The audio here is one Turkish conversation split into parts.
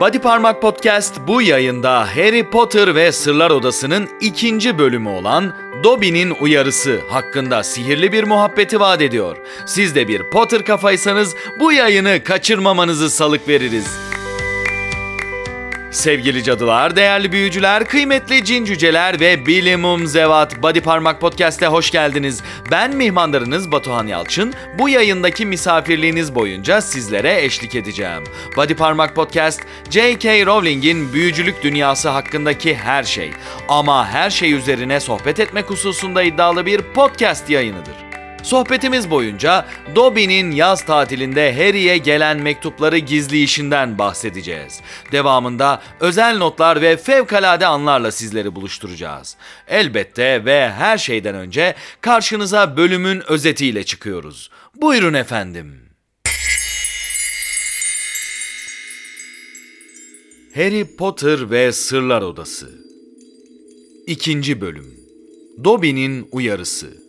Body Parmak Podcast bu yayında Harry Potter ve Sırlar Odası'nın ikinci bölümü olan Dobby'nin uyarısı hakkında sihirli bir muhabbeti vaat ediyor. Siz de bir Potter kafaysanız bu yayını kaçırmamanızı salık veririz. Sevgili cadılar, değerli büyücüler, kıymetli cin cüceler ve bilimum zevat Body Parmak Podcast'e hoş geldiniz. Ben mihmandarınız Batuhan Yalçın. Bu yayındaki misafirliğiniz boyunca sizlere eşlik edeceğim. Body Parmak Podcast, J.K. Rowling'in büyücülük dünyası hakkındaki her şey ama her şey üzerine sohbet etmek hususunda iddialı bir podcast yayınıdır. Sohbetimiz boyunca Dobby'nin yaz tatilinde Harry'e gelen mektupları gizli işinden bahsedeceğiz. Devamında özel notlar ve fevkalade anlarla sizleri buluşturacağız. Elbette ve her şeyden önce karşınıza bölümün özetiyle çıkıyoruz. Buyurun efendim. Harry Potter ve Sırlar Odası 2. Bölüm Dobby'nin uyarısı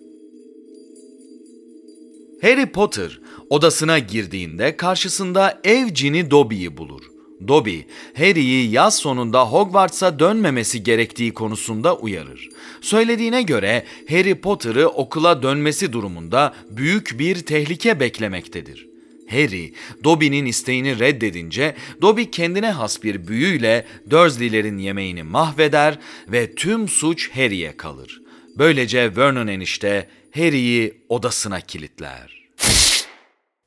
Harry Potter odasına girdiğinde karşısında ev cini Dobby'yi bulur. Dobby, Harry'i yaz sonunda Hogwarts'a dönmemesi gerektiği konusunda uyarır. Söylediğine göre Harry Potter'ı okula dönmesi durumunda büyük bir tehlike beklemektedir. Harry, Dobby'nin isteğini reddedince Dobby kendine has bir büyüyle Dursley'lerin yemeğini mahveder ve tüm suç Harry'e kalır. Böylece Vernon enişte Harry'i odasına kilitler.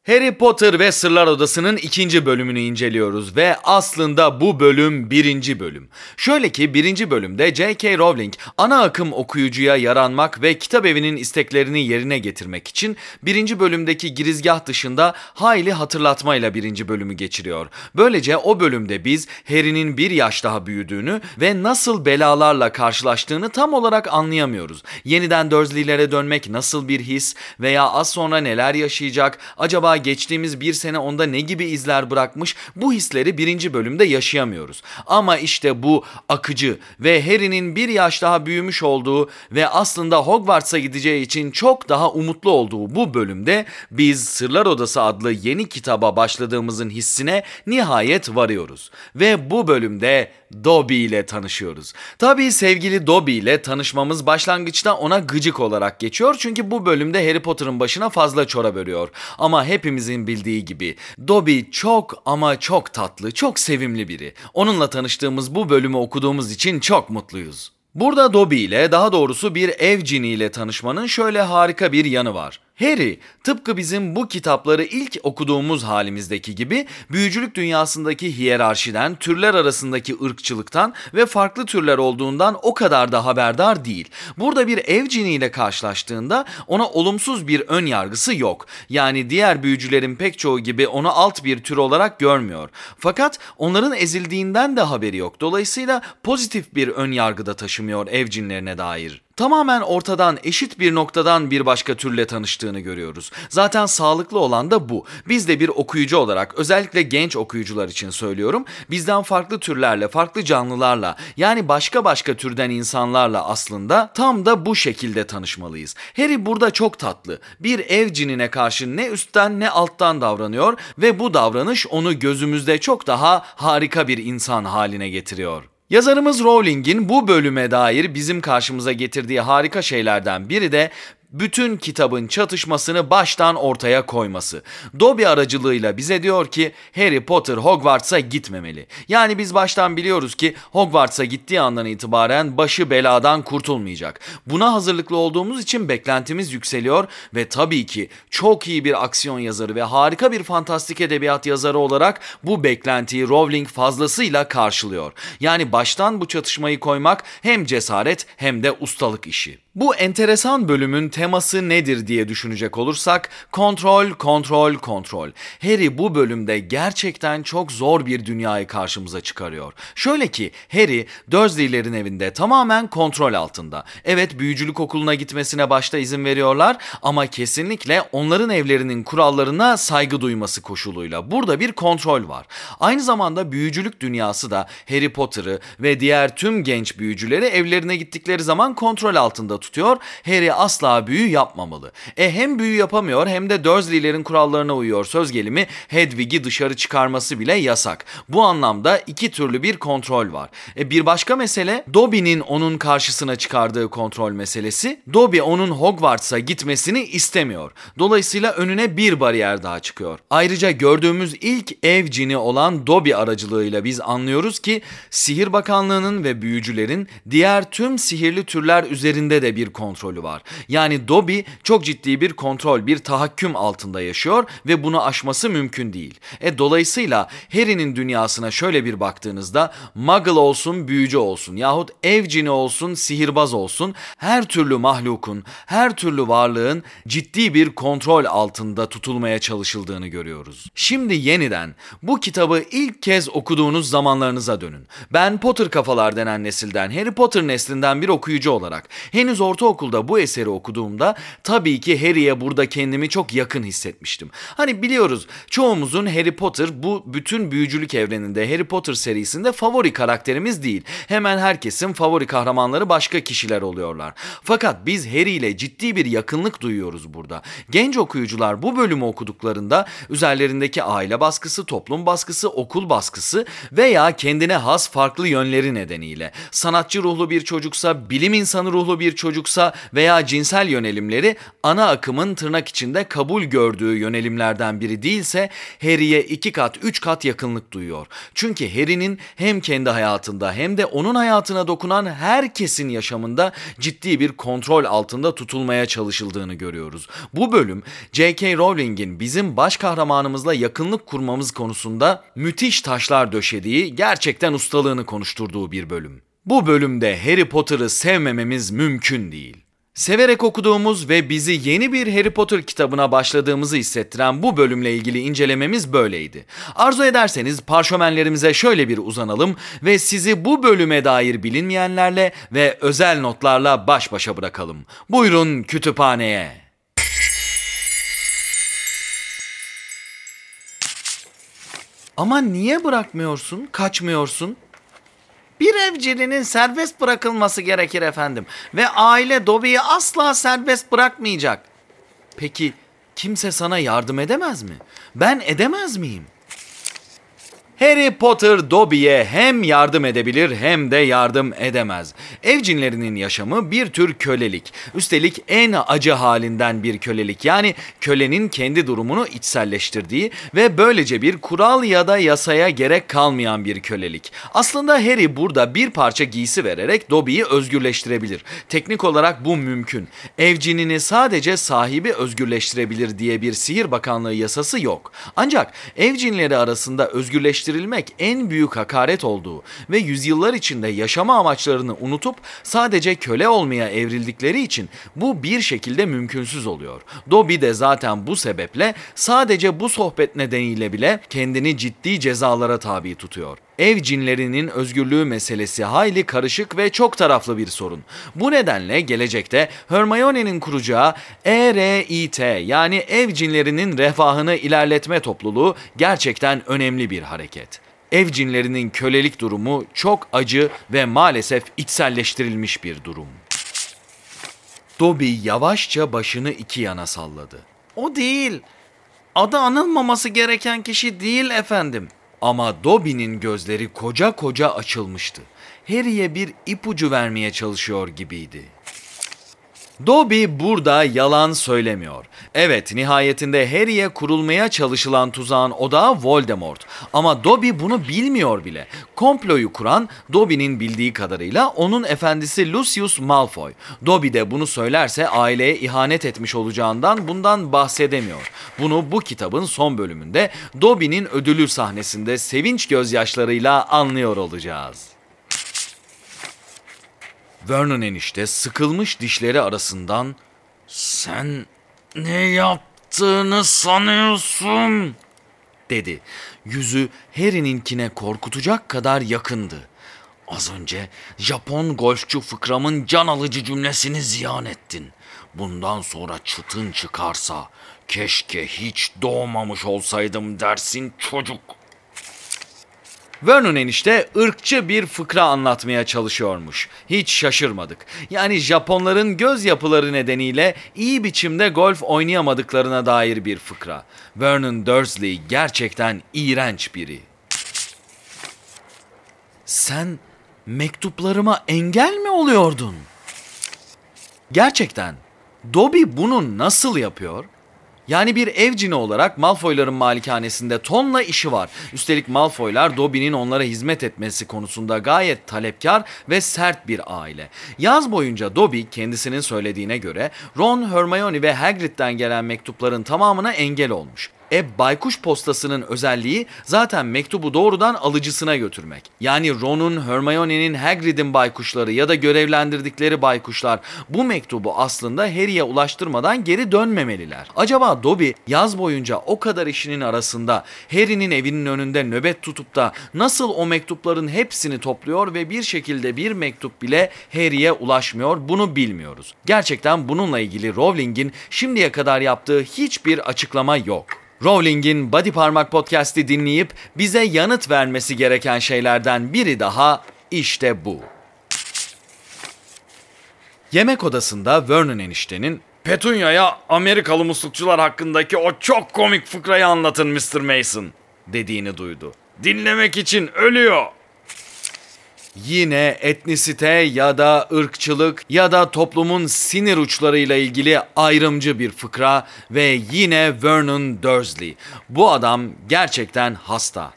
Harry Potter ve Sırlar Odası'nın ikinci bölümünü inceliyoruz ve aslında bu bölüm birinci bölüm. Şöyle ki birinci bölümde J.K. Rowling ana akım okuyucuya yaranmak ve kitap evinin isteklerini yerine getirmek için birinci bölümdeki girizgah dışında hayli hatırlatmayla birinci bölümü geçiriyor. Böylece o bölümde biz Harry'nin bir yaş daha büyüdüğünü ve nasıl belalarla karşılaştığını tam olarak anlayamıyoruz. Yeniden Dursley'lere dönmek nasıl bir his veya az sonra neler yaşayacak acaba geçtiğimiz bir sene onda ne gibi izler bırakmış bu hisleri birinci bölümde yaşayamıyoruz. Ama işte bu akıcı ve Harry'nin bir yaş daha büyümüş olduğu ve aslında Hogwarts'a gideceği için çok daha umutlu olduğu bu bölümde biz Sırlar Odası adlı yeni kitaba başladığımızın hissine nihayet varıyoruz. Ve bu bölümde Dobby ile tanışıyoruz. Tabii sevgili Dobby ile tanışmamız başlangıçta ona gıcık olarak geçiyor çünkü bu bölümde Harry Potter'ın başına fazla çorap örüyor. Ama hepimizin bildiği gibi Dobby çok ama çok tatlı, çok sevimli biri. Onunla tanıştığımız bu bölümü okuduğumuz için çok mutluyuz. Burada Dobby ile daha doğrusu bir ev ciniyle tanışmanın şöyle harika bir yanı var. Harry tıpkı bizim bu kitapları ilk okuduğumuz halimizdeki gibi büyücülük dünyasındaki hiyerarşiden, türler arasındaki ırkçılıktan ve farklı türler olduğundan o kadar da haberdar değil. Burada bir ev ciniyle karşılaştığında ona olumsuz bir ön yargısı yok. Yani diğer büyücülerin pek çoğu gibi onu alt bir tür olarak görmüyor. Fakat onların ezildiğinden de haberi yok. Dolayısıyla pozitif bir ön yargıda taşımıyor ev cinlerine dair tamamen ortadan eşit bir noktadan bir başka türle tanıştığını görüyoruz. Zaten sağlıklı olan da bu. Biz de bir okuyucu olarak özellikle genç okuyucular için söylüyorum. Bizden farklı türlerle, farklı canlılarla yani başka başka türden insanlarla aslında tam da bu şekilde tanışmalıyız. Harry burada çok tatlı. Bir ev cinine karşı ne üstten ne alttan davranıyor ve bu davranış onu gözümüzde çok daha harika bir insan haline getiriyor. Yazarımız Rowling'in bu bölüme dair bizim karşımıza getirdiği harika şeylerden biri de bütün kitabın çatışmasını baştan ortaya koyması. Dobby aracılığıyla bize diyor ki Harry Potter Hogwarts'a gitmemeli. Yani biz baştan biliyoruz ki Hogwarts'a gittiği andan itibaren başı beladan kurtulmayacak. Buna hazırlıklı olduğumuz için beklentimiz yükseliyor ve tabii ki çok iyi bir aksiyon yazarı ve harika bir fantastik edebiyat yazarı olarak bu beklentiyi Rowling fazlasıyla karşılıyor. Yani baştan bu çatışmayı koymak hem cesaret hem de ustalık işi. Bu enteresan bölümün teması nedir diye düşünecek olursak kontrol, kontrol, kontrol. Harry bu bölümde gerçekten çok zor bir dünyayı karşımıza çıkarıyor. Şöyle ki Harry Dursley'lerin evinde tamamen kontrol altında. Evet büyücülük okuluna gitmesine başta izin veriyorlar ama kesinlikle onların evlerinin kurallarına saygı duyması koşuluyla. Burada bir kontrol var. Aynı zamanda büyücülük dünyası da Harry Potter'ı ve diğer tüm genç büyücüleri evlerine gittikleri zaman kontrol altında tutuyor tutuyor. Harry asla büyü yapmamalı. E hem büyü yapamıyor hem de Dursley'lerin kurallarına uyuyor. Söz gelimi Hedwig'i dışarı çıkarması bile yasak. Bu anlamda iki türlü bir kontrol var. E bir başka mesele Dobby'nin onun karşısına çıkardığı kontrol meselesi. Dobby onun Hogwarts'a gitmesini istemiyor. Dolayısıyla önüne bir bariyer daha çıkıyor. Ayrıca gördüğümüz ilk ev cini olan Dobby aracılığıyla biz anlıyoruz ki Sihir Bakanlığı'nın ve büyücülerin diğer tüm sihirli türler üzerinde de bir kontrolü var. Yani Dobby çok ciddi bir kontrol, bir tahakküm altında yaşıyor ve bunu aşması mümkün değil. E dolayısıyla Harry'nin dünyasına şöyle bir baktığınızda Muggle olsun, büyücü olsun yahut ev cini olsun, sihirbaz olsun her türlü mahlukun, her türlü varlığın ciddi bir kontrol altında tutulmaya çalışıldığını görüyoruz. Şimdi yeniden bu kitabı ilk kez okuduğunuz zamanlarınıza dönün. Ben Potter kafalar denen nesilden, Harry Potter neslinden bir okuyucu olarak henüz ortaokulda bu eseri okuduğumda tabii ki Harry'e burada kendimi çok yakın hissetmiştim. Hani biliyoruz çoğumuzun Harry Potter bu bütün büyücülük evreninde Harry Potter serisinde favori karakterimiz değil. Hemen herkesin favori kahramanları başka kişiler oluyorlar. Fakat biz Harry ile ciddi bir yakınlık duyuyoruz burada. Genç okuyucular bu bölümü okuduklarında üzerlerindeki aile baskısı, toplum baskısı, okul baskısı veya kendine has farklı yönleri nedeniyle sanatçı ruhlu bir çocuksa, bilim insanı ruhlu bir çocuksa veya cinsel yönelimleri ana akımın tırnak içinde kabul gördüğü yönelimlerden biri değilse Harry'e iki kat, üç kat yakınlık duyuyor. Çünkü Harry'nin hem kendi hayatında hem de onun hayatına dokunan herkesin yaşamında ciddi bir kontrol altında tutulmaya çalışıldığını görüyoruz. Bu bölüm J.K. Rowling'in bizim baş kahramanımızla yakınlık kurmamız konusunda müthiş taşlar döşediği, gerçekten ustalığını konuşturduğu bir bölüm. Bu bölümde Harry Potter'ı sevmememiz mümkün değil. Severek okuduğumuz ve bizi yeni bir Harry Potter kitabına başladığımızı hissettiren bu bölümle ilgili incelememiz böyleydi. Arzu ederseniz parşömenlerimize şöyle bir uzanalım ve sizi bu bölüme dair bilinmeyenlerle ve özel notlarla baş başa bırakalım. Buyurun kütüphaneye. Ama niye bırakmıyorsun, kaçmıyorsun? Bir evcilinin serbest bırakılması gerekir efendim. Ve aile Dobby'yi asla serbest bırakmayacak. Peki kimse sana yardım edemez mi? Ben edemez miyim? Harry Potter Dobby'ye hem yardım edebilir hem de yardım edemez. Ev cinlerinin yaşamı bir tür kölelik. Üstelik en acı halinden bir kölelik. Yani kölenin kendi durumunu içselleştirdiği ve böylece bir kural ya da yasaya gerek kalmayan bir kölelik. Aslında Harry burada bir parça giysi vererek Dobby'yi özgürleştirebilir. Teknik olarak bu mümkün. Evcinini sadece sahibi özgürleştirebilir diye bir sihir bakanlığı yasası yok. Ancak evcinleri arasında özgürleştirilmek en büyük hakaret olduğu ve yüzyıllar içinde yaşama amaçlarını unutup sadece köle olmaya evrildikleri için bu bir şekilde mümkünsüz oluyor. Dobby de zaten bu sebeple sadece bu sohbet nedeniyle bile kendini ciddi cezalara tabi tutuyor. Ev cinlerinin özgürlüğü meselesi hayli karışık ve çok taraflı bir sorun. Bu nedenle gelecekte Hermione'nin kuracağı ERIT yani ev cinlerinin refahını ilerletme topluluğu gerçekten önemli bir hareket. Ev cinlerinin kölelik durumu çok acı ve maalesef içselleştirilmiş bir durum. Dobby yavaşça başını iki yana salladı. O değil. Adı anılmaması gereken kişi değil efendim. Ama Dobby'nin gözleri koca koca açılmıştı. Harry'e bir ipucu vermeye çalışıyor gibiydi. Dobby burada yalan söylemiyor. Evet nihayetinde Harry'e kurulmaya çalışılan tuzağın odağı Voldemort. Ama Dobby bunu bilmiyor bile. Komployu kuran Dobby'nin bildiği kadarıyla onun efendisi Lucius Malfoy. Dobby de bunu söylerse aileye ihanet etmiş olacağından bundan bahsedemiyor. Bunu bu kitabın son bölümünde Dobby'nin ödülü sahnesinde sevinç gözyaşlarıyla anlıyor olacağız. Vernon enişte sıkılmış dişleri arasından "Sen ne yaptığını sanıyorsun?" dedi. Yüzü Harry'ninkine korkutacak kadar yakındı. Az önce Japon golfçu fıkramın can alıcı cümlesini ziyan ettin. Bundan sonra çıtın çıkarsa keşke hiç doğmamış olsaydım dersin çocuk. Vernon enişte ırkçı bir fıkra anlatmaya çalışıyormuş. Hiç şaşırmadık. Yani Japonların göz yapıları nedeniyle iyi biçimde golf oynayamadıklarına dair bir fıkra. Vernon Dursley gerçekten iğrenç biri. Sen mektuplarıma engel mi oluyordun? Gerçekten Dobby bunu nasıl yapıyor? Yani bir ev cini olarak Malfoy'ların malikanesinde tonla işi var. Üstelik Malfoy'lar Dobby'nin onlara hizmet etmesi konusunda gayet talepkar ve sert bir aile. Yaz boyunca Dobby kendisinin söylediğine göre Ron, Hermione ve Hagrid'den gelen mektupların tamamına engel olmuş. E baykuş postasının özelliği zaten mektubu doğrudan alıcısına götürmek. Yani Ron'un, Hermione'nin, Hagrid'in baykuşları ya da görevlendirdikleri baykuşlar bu mektubu aslında Harry'e ulaştırmadan geri dönmemeliler. Acaba Dobby yaz boyunca o kadar işinin arasında Harry'nin evinin önünde nöbet tutup da nasıl o mektupların hepsini topluyor ve bir şekilde bir mektup bile Harry'e ulaşmıyor bunu bilmiyoruz. Gerçekten bununla ilgili Rowling'in şimdiye kadar yaptığı hiçbir açıklama yok. Rowling'in Body Parmak Podcast'i dinleyip bize yanıt vermesi gereken şeylerden biri daha işte bu. Yemek odasında Vernon eniştenin Petunia'ya Amerikalı muslukçular hakkındaki o çok komik fıkrayı anlatın Mr. Mason dediğini duydu. Dinlemek için ölüyor. Yine etnisite ya da ırkçılık ya da toplumun sinir uçlarıyla ilgili ayrımcı bir fıkra ve yine Vernon Dursley. Bu adam gerçekten hasta.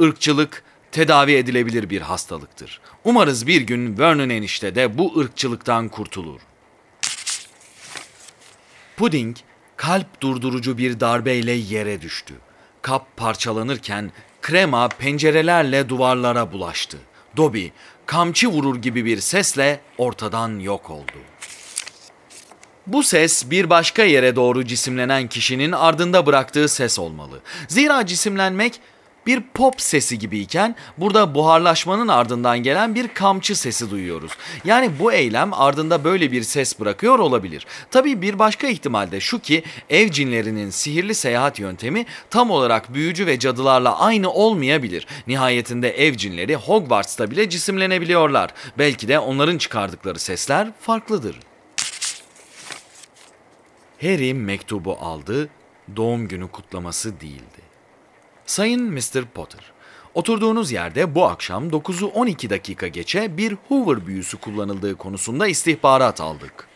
Irkçılık tedavi edilebilir bir hastalıktır. Umarız bir gün Vernon enişte de bu ırkçılıktan kurtulur. Pudding kalp durdurucu bir darbeyle yere düştü. Kap parçalanırken krema pencerelerle duvarlara bulaştı. Dobby kamçı vurur gibi bir sesle ortadan yok oldu. Bu ses bir başka yere doğru cisimlenen kişinin ardında bıraktığı ses olmalı. Zira cisimlenmek bir pop sesi gibiyken burada buharlaşmanın ardından gelen bir kamçı sesi duyuyoruz. Yani bu eylem ardında böyle bir ses bırakıyor olabilir. Tabii bir başka ihtimal de şu ki ev cinlerinin sihirli seyahat yöntemi tam olarak büyücü ve cadılarla aynı olmayabilir. Nihayetinde ev cinleri Hogwarts'ta bile cisimlenebiliyorlar. Belki de onların çıkardıkları sesler farklıdır. Harry mektubu aldı, doğum günü kutlaması değildi. Sayın Mr. Potter, oturduğunuz yerde bu akşam 9'u 12 dakika geçe bir Hoover büyüsü kullanıldığı konusunda istihbarat aldık.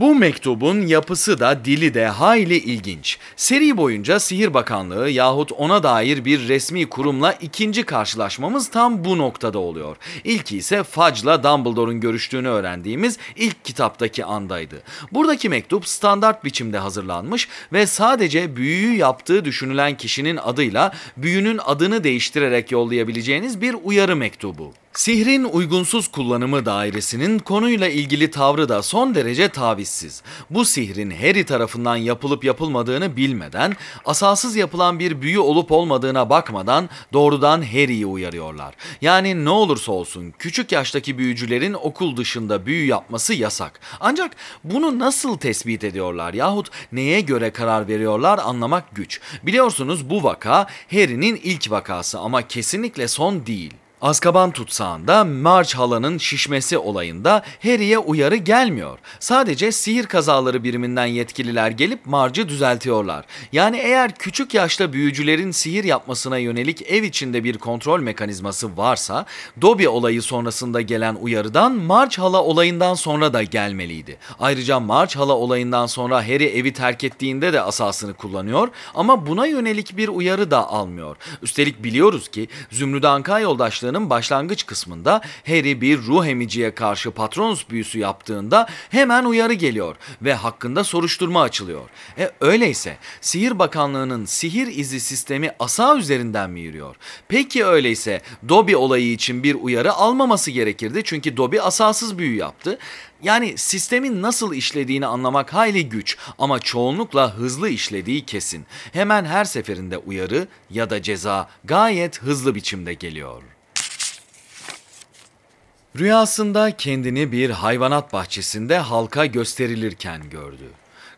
Bu mektubun yapısı da dili de hayli ilginç. Seri boyunca Sihir Bakanlığı yahut ona dair bir resmi kurumla ikinci karşılaşmamız tam bu noktada oluyor. İlki ise Fudge'la Dumbledore'un görüştüğünü öğrendiğimiz ilk kitaptaki andaydı. Buradaki mektup standart biçimde hazırlanmış ve sadece büyüyü yaptığı düşünülen kişinin adıyla büyünün adını değiştirerek yollayabileceğiniz bir uyarı mektubu. Sihrin uygunsuz kullanımı dairesinin konuyla ilgili tavrı da son derece tavizsiz. Bu sihrin Harry tarafından yapılıp yapılmadığını bilmeden, asasız yapılan bir büyü olup olmadığına bakmadan doğrudan Harry'i uyarıyorlar. Yani ne olursa olsun küçük yaştaki büyücülerin okul dışında büyü yapması yasak. Ancak bunu nasıl tespit ediyorlar yahut neye göre karar veriyorlar anlamak güç. Biliyorsunuz bu vaka Harry'nin ilk vakası ama kesinlikle son değil. Azkaban tutsağında Marge halanın şişmesi olayında Harry'e uyarı gelmiyor. Sadece sihir kazaları biriminden yetkililer gelip Marge'ı düzeltiyorlar. Yani eğer küçük yaşta büyücülerin sihir yapmasına yönelik ev içinde bir kontrol mekanizması varsa Dobby olayı sonrasında gelen uyarıdan Marge hala olayından sonra da gelmeliydi. Ayrıca Marge hala olayından sonra Harry evi terk ettiğinde de asasını kullanıyor ama buna yönelik bir uyarı da almıyor. Üstelik biliyoruz ki Zümrüt Anka yoldaşları savaşlarının başlangıç kısmında Harry bir ruh emiciye karşı Patronus büyüsü yaptığında hemen uyarı geliyor ve hakkında soruşturma açılıyor. E öyleyse Sihir Bakanlığı'nın sihir izi sistemi asa üzerinden mi yürüyor? Peki öyleyse Dobby olayı için bir uyarı almaması gerekirdi çünkü Dobby asasız büyü yaptı. Yani sistemin nasıl işlediğini anlamak hayli güç ama çoğunlukla hızlı işlediği kesin. Hemen her seferinde uyarı ya da ceza gayet hızlı biçimde geliyor. Rüyasında kendini bir hayvanat bahçesinde halka gösterilirken gördü.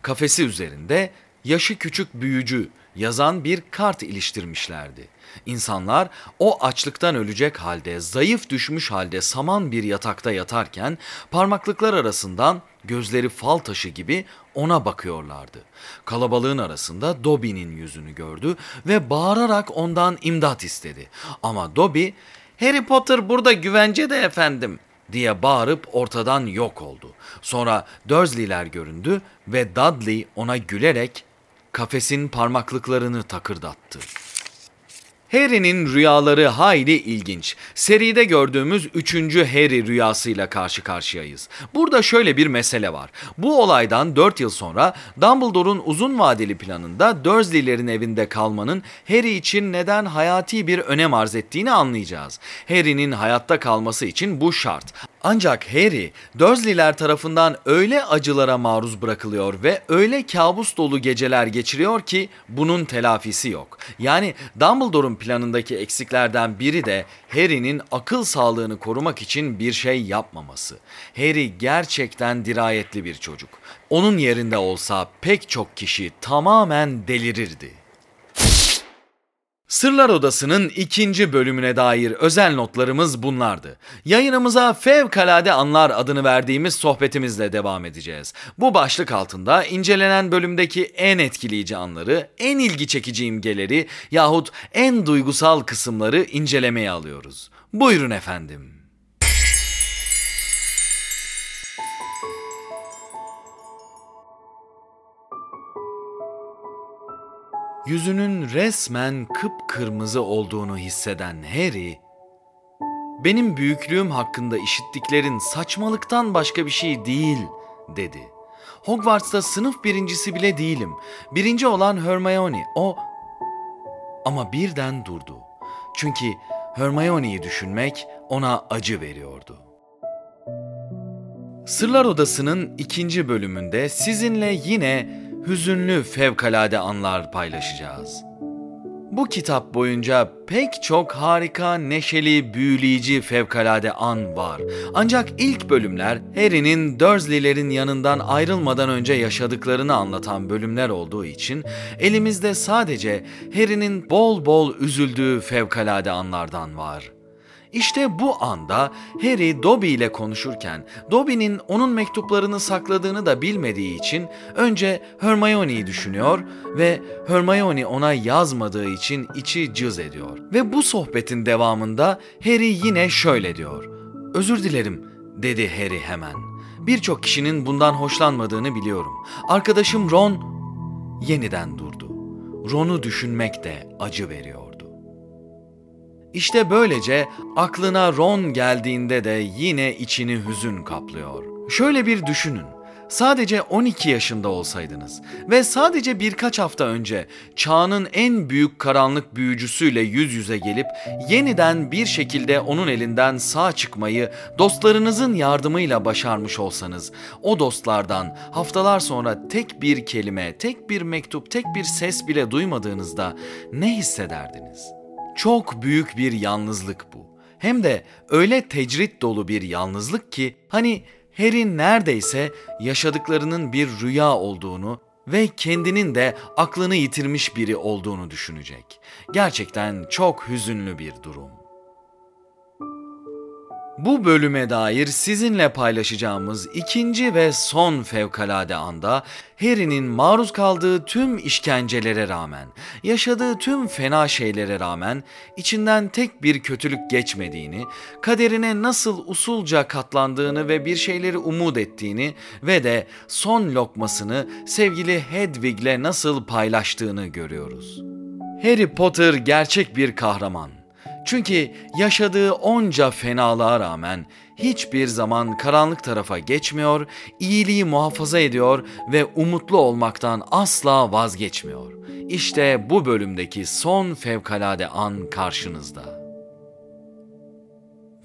Kafesi üzerinde yaşı küçük büyücü yazan bir kart iliştirmişlerdi. İnsanlar o açlıktan ölecek halde, zayıf düşmüş halde saman bir yatakta yatarken parmaklıklar arasından gözleri fal taşı gibi ona bakıyorlardı. Kalabalığın arasında Dobby'nin yüzünü gördü ve bağırarak ondan imdat istedi. Ama Dobby, Harry Potter burada güvence de efendim diye bağırıp ortadan yok oldu. Sonra Dursley'ler göründü ve Dudley ona gülerek kafesin parmaklıklarını takırdattı. Harry'nin rüyaları hayli ilginç. Seride gördüğümüz üçüncü Harry rüyasıyla karşı karşıyayız. Burada şöyle bir mesele var. Bu olaydan 4 yıl sonra Dumbledore'un uzun vadeli planında Dursley'lerin evinde kalmanın Harry için neden hayati bir önem arz ettiğini anlayacağız. Harry'nin hayatta kalması için bu şart. Ancak Harry, Dursley'ler tarafından öyle acılara maruz bırakılıyor ve öyle kabus dolu geceler geçiriyor ki bunun telafisi yok. Yani Dumbledore'un planındaki eksiklerden biri de Harry'nin akıl sağlığını korumak için bir şey yapmaması. Harry gerçekten dirayetli bir çocuk. Onun yerinde olsa pek çok kişi tamamen delirirdi. Sırlar Odası'nın ikinci bölümüne dair özel notlarımız bunlardı. Yayınımıza Fevkalade Anlar adını verdiğimiz sohbetimizle devam edeceğiz. Bu başlık altında incelenen bölümdeki en etkileyici anları, en ilgi çekici imgeleri yahut en duygusal kısımları incelemeye alıyoruz. Buyurun efendim. Yüzünün resmen kıpkırmızı olduğunu hisseden Harry, "Benim büyüklüğüm hakkında işittiklerin saçmalıktan başka bir şey değil." dedi. Hogwarts'ta sınıf birincisi bile değilim. Birinci olan Hermione. O ama birden durdu. Çünkü Hermione'yi düşünmek ona acı veriyordu. Sırlar Odası'nın ikinci bölümünde sizinle yine hüzünlü fevkalade anlar paylaşacağız. Bu kitap boyunca pek çok harika, neşeli, büyüleyici fevkalade an var. Ancak ilk bölümler Harry'nin Dursley'lerin yanından ayrılmadan önce yaşadıklarını anlatan bölümler olduğu için elimizde sadece Harry'nin bol bol üzüldüğü fevkalade anlardan var.'' İşte bu anda Harry Dobby ile konuşurken Dobby'nin onun mektuplarını sakladığını da bilmediği için önce Hermione'yi düşünüyor ve Hermione ona yazmadığı için içi cız ediyor. Ve bu sohbetin devamında Harry yine şöyle diyor. Özür dilerim dedi Harry hemen. Birçok kişinin bundan hoşlanmadığını biliyorum. Arkadaşım Ron yeniden durdu. Ron'u düşünmek de acı veriyor. İşte böylece aklına Ron geldiğinde de yine içini hüzün kaplıyor. Şöyle bir düşünün. Sadece 12 yaşında olsaydınız ve sadece birkaç hafta önce çağının en büyük karanlık büyücüsüyle yüz yüze gelip yeniden bir şekilde onun elinden sağ çıkmayı dostlarınızın yardımıyla başarmış olsanız, o dostlardan haftalar sonra tek bir kelime, tek bir mektup, tek bir ses bile duymadığınızda ne hissederdiniz?'' Çok büyük bir yalnızlık bu. Hem de öyle tecrit dolu bir yalnızlık ki hani Harry neredeyse yaşadıklarının bir rüya olduğunu ve kendinin de aklını yitirmiş biri olduğunu düşünecek. Gerçekten çok hüzünlü bir durum. Bu bölüme dair sizinle paylaşacağımız ikinci ve son fevkalade anda Harry'nin maruz kaldığı tüm işkencelere rağmen, yaşadığı tüm fena şeylere rağmen içinden tek bir kötülük geçmediğini, kaderine nasıl usulca katlandığını ve bir şeyleri umut ettiğini ve de son lokmasını sevgili Hedwig'le nasıl paylaştığını görüyoruz. Harry Potter gerçek bir kahraman çünkü yaşadığı onca fenalığa rağmen hiçbir zaman karanlık tarafa geçmiyor, iyiliği muhafaza ediyor ve umutlu olmaktan asla vazgeçmiyor. İşte bu bölümdeki son fevkalade an karşınızda.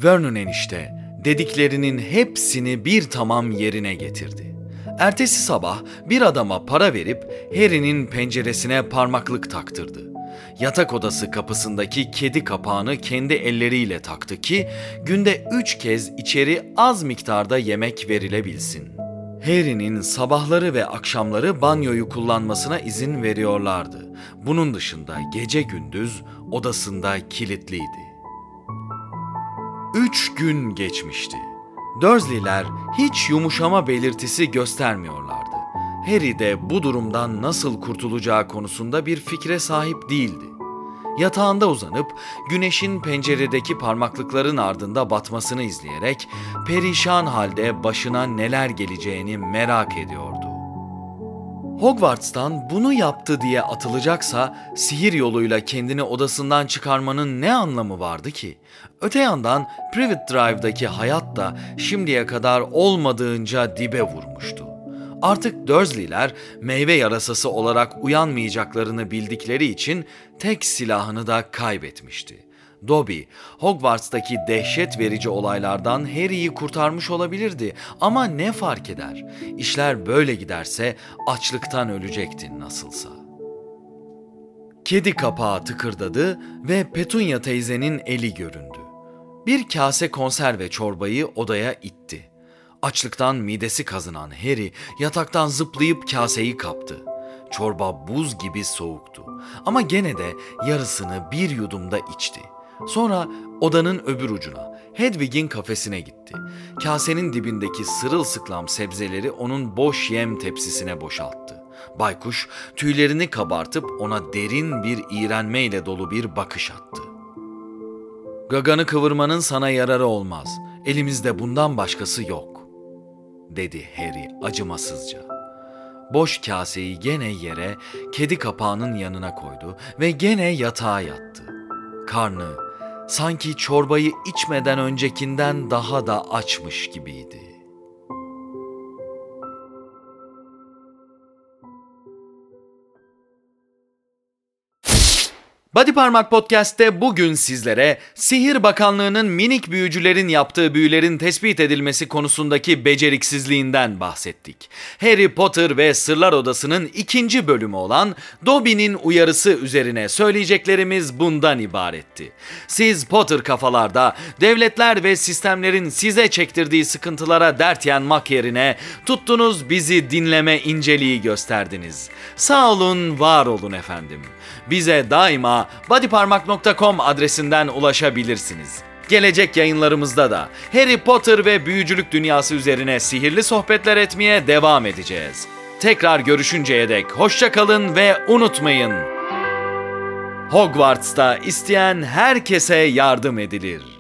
Vernon enişte dediklerinin hepsini bir tamam yerine getirdi. Ertesi sabah bir adama para verip Harry'nin penceresine parmaklık taktırdı yatak odası kapısındaki kedi kapağını kendi elleriyle taktı ki günde üç kez içeri az miktarda yemek verilebilsin. Harry'nin sabahları ve akşamları banyoyu kullanmasına izin veriyorlardı. Bunun dışında gece gündüz odasında kilitliydi. Üç gün geçmişti. Dursley'ler hiç yumuşama belirtisi göstermiyorlardı. Harry de bu durumdan nasıl kurtulacağı konusunda bir fikre sahip değildi. Yatağında uzanıp güneşin penceredeki parmaklıkların ardında batmasını izleyerek perişan halde başına neler geleceğini merak ediyordu. Hogwarts'tan bunu yaptı diye atılacaksa sihir yoluyla kendini odasından çıkarmanın ne anlamı vardı ki? Öte yandan Privet Drive'daki hayat da şimdiye kadar olmadığınca dibe vurmuştu. Artık Dursley'ler meyve yarasası olarak uyanmayacaklarını bildikleri için tek silahını da kaybetmişti. Dobby, Hogwarts'taki dehşet verici olaylardan Harry'i kurtarmış olabilirdi ama ne fark eder? İşler böyle giderse açlıktan ölecektin nasılsa. Kedi kapağı tıkırdadı ve Petunia teyzenin eli göründü. Bir kase konserve çorbayı odaya itti. Açlıktan midesi kazınan Harry yataktan zıplayıp kaseyi kaptı. Çorba buz gibi soğuktu ama gene de yarısını bir yudumda içti. Sonra odanın öbür ucuna, Hedwig'in kafesine gitti. Kasenin dibindeki sırılsıklam sebzeleri onun boş yem tepsisine boşalttı. Baykuş tüylerini kabartıp ona derin bir iğrenmeyle dolu bir bakış attı. Gaganı kıvırmanın sana yararı olmaz. Elimizde bundan başkası yok, dedi Harry acımasızca. Boş kaseyi gene yere, kedi kapağının yanına koydu ve gene yatağa yattı. Karnı sanki çorbayı içmeden öncekinden daha da açmış gibiydi. Body Parmak Podcast'te bugün sizlere Sihir Bakanlığı'nın minik büyücülerin yaptığı büyülerin tespit edilmesi konusundaki beceriksizliğinden bahsettik. Harry Potter ve Sırlar Odası'nın ikinci bölümü olan Dobby'nin uyarısı üzerine söyleyeceklerimiz bundan ibaretti. Siz Potter kafalarda devletler ve sistemlerin size çektirdiği sıkıntılara dert yanmak yerine tuttunuz bizi dinleme inceliği gösterdiniz. Sağ olun, var olun efendim. Bize daima bodyparmak.com adresinden ulaşabilirsiniz. Gelecek yayınlarımızda da Harry Potter ve büyücülük dünyası üzerine sihirli sohbetler etmeye devam edeceğiz. Tekrar görüşünceye dek hoşça kalın ve unutmayın. Hogwarts'ta isteyen herkese yardım edilir.